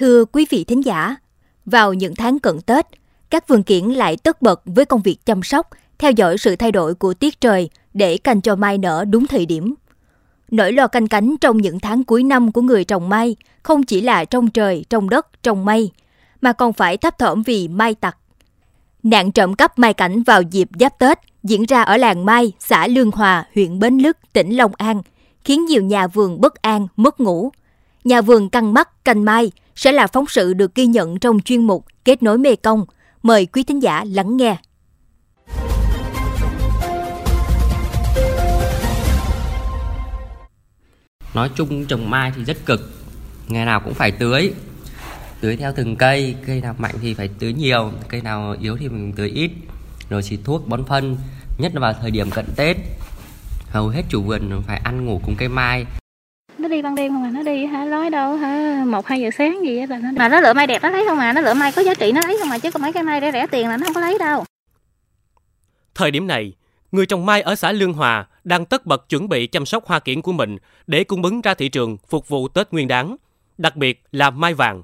Thưa quý vị thính giả, vào những tháng cận Tết, các vườn kiển lại tất bật với công việc chăm sóc, theo dõi sự thay đổi của tiết trời để canh cho mai nở đúng thời điểm. Nỗi lo canh cánh trong những tháng cuối năm của người trồng mai không chỉ là trong trời, trong đất, trong mây, mà còn phải thấp thỏm vì mai tặc. Nạn trộm cắp mai cảnh vào dịp giáp Tết diễn ra ở làng Mai, xã Lương Hòa, huyện Bến Lức, tỉnh Long An, khiến nhiều nhà vườn bất an, mất ngủ. Nhà vườn căng mắt, canh mai sẽ là phóng sự được ghi nhận trong chuyên mục Kết nối Mê Công. Mời quý thính giả lắng nghe. Nói chung trồng mai thì rất cực. Ngày nào cũng phải tưới. Tưới theo từng cây. Cây nào mạnh thì phải tưới nhiều. Cây nào yếu thì mình tưới ít. Rồi xịt thuốc, bón phân. Nhất là vào thời điểm cận Tết, Hầu hết chủ vườn phải ăn ngủ cùng cây mai đi ban đêm không à nó đi hả lói đâu hả một hai giờ sáng gì là nó đi. mà nó lựa mai đẹp nó lấy không à nó lựa mai có giá trị nó lấy không à chứ còn mấy cái mai rẻ rẻ tiền là nó không có lấy đâu Thời điểm này, người trồng mai ở xã Lương Hòa đang tất bật chuẩn bị chăm sóc hoa kiển của mình để cung ứng ra thị trường phục vụ Tết Nguyên đán, đặc biệt là mai vàng.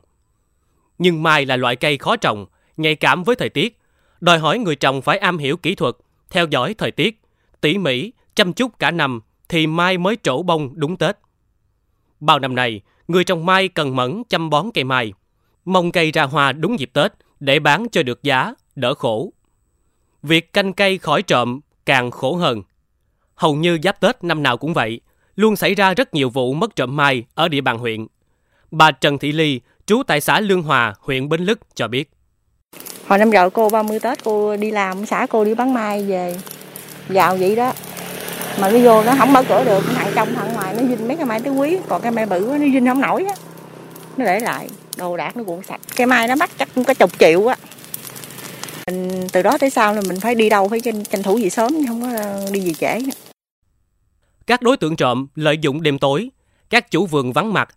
Nhưng mai là loại cây khó trồng, nhạy cảm với thời tiết, đòi hỏi người trồng phải am hiểu kỹ thuật, theo dõi thời tiết, tỉ mỉ, chăm chút cả năm thì mai mới trổ bông đúng Tết. Bao năm nay, người trồng mai cần mẫn chăm bón cây mai, mong cây ra hoa đúng dịp Tết để bán cho được giá, đỡ khổ. Việc canh cây khỏi trộm càng khổ hơn. Hầu như giáp Tết năm nào cũng vậy, luôn xảy ra rất nhiều vụ mất trộm mai ở địa bàn huyện. Bà Trần Thị Ly, trú tại xã Lương Hòa, huyện Bến Lức cho biết. Hồi năm rồi cô 30 Tết cô đi làm xã cô đi bán mai về vào vậy đó mà nó vô nó không mở cửa được trong thằng ngoài nó dinh mấy cái mai tứ quý còn cái mai bự nó dinh không nổi á. Nó để lại đồ đạc nó cuộn sạch. Cái mai nó bắt chắc cũng có chục triệu á. Mình từ đó tới sau là mình phải đi đâu phải tranh, tranh thủ gì sớm không có ờ, đi gì trễ Các đối tượng trộm lợi dụng đêm tối, các chủ vườn vắng mặt,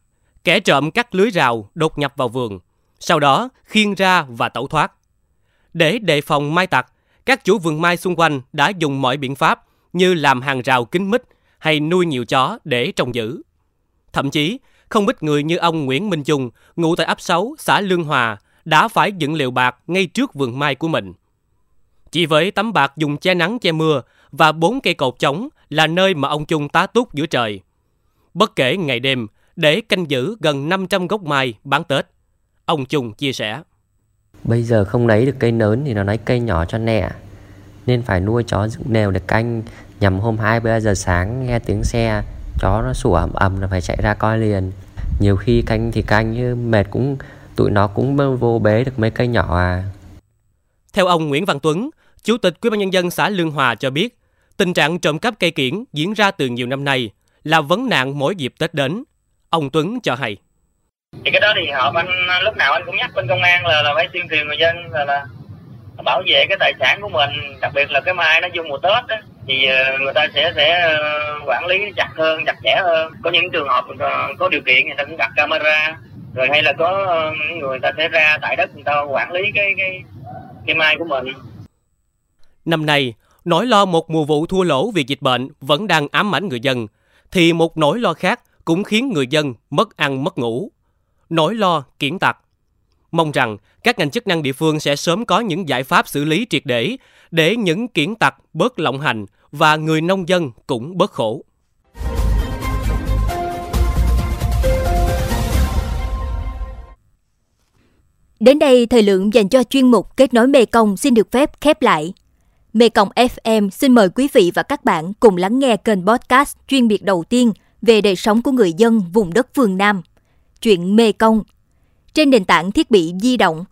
kẻ trộm cắt lưới rào đột nhập vào vườn, sau đó khiêng ra và tẩu thoát. Để đề phòng mai tặc, các chủ vườn mai xung quanh đã dùng mọi biện pháp như làm hàng rào kín mít hay nuôi nhiều chó để trông giữ. Thậm chí, không ít người như ông Nguyễn Minh Trung, ngụ tại ấp 6, xã Lương Hòa, đã phải dựng liều bạc ngay trước vườn mai của mình. Chỉ với tấm bạc dùng che nắng che mưa và bốn cây cột chống là nơi mà ông Trung tá túc giữa trời. Bất kể ngày đêm, để canh giữ gần 500 gốc mai bán Tết. Ông Trung chia sẻ. Bây giờ không lấy được cây lớn thì nó lấy cây nhỏ cho nẹ nên phải nuôi chó dựng nèo để canh Nhằm hôm 2 giờ sáng nghe tiếng xe Chó nó sủa ầm ầm là phải chạy ra coi liền Nhiều khi canh thì canh như mệt cũng Tụi nó cũng vô bế được mấy cây nhỏ à Theo ông Nguyễn Văn Tuấn, Chủ tịch Ủy ban nhân dân xã Lương Hòa cho biết, tình trạng trộm cắp cây kiển diễn ra từ nhiều năm nay là vấn nạn mỗi dịp Tết đến. Ông Tuấn cho hay. thì cái đó thì họp anh lúc nào anh cũng nhắc bên công an là là phải tuyên truyền người dân là là bảo vệ cái tài sản của mình đặc biệt là cái mai nó vô mùa tết đó, thì ờ, người ta sẽ sẽ ờ, quản lý chặt hơn chặt chẽ hơn có những trường hợp ờ, có điều kiện người ta cũng đặt camera rồi hay là có người ta sẽ ra tại đất người ta quản lý cái cái cái mai của mình Năm nay, nỗi lo một mùa vụ thua lỗ vì dịch bệnh vẫn đang ám ảnh người dân, thì một nỗi lo khác cũng khiến người dân mất ăn mất ngủ. Nỗi lo kiển tặc. Mong rằng các ngành chức năng địa phương sẽ sớm có những giải pháp xử lý triệt để để những kiển tặc bớt lộng hành và người nông dân cũng bớt khổ. Đến đây, thời lượng dành cho chuyên mục Kết nối Mê Công xin được phép khép lại. Mê Công FM xin mời quý vị và các bạn cùng lắng nghe kênh podcast chuyên biệt đầu tiên về đời sống của người dân vùng đất phương Nam. Chuyện Mê Công. Trên nền tảng thiết bị di động,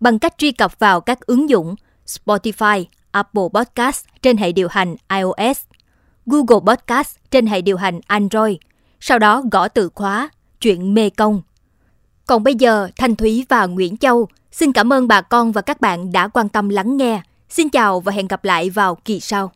bằng cách truy cập vào các ứng dụng Spotify, Apple Podcast trên hệ điều hành iOS, Google Podcast trên hệ điều hành Android, sau đó gõ từ khóa Chuyện Mê Công. Còn bây giờ, Thanh Thúy và Nguyễn Châu xin cảm ơn bà con và các bạn đã quan tâm lắng nghe. Xin chào và hẹn gặp lại vào kỳ sau.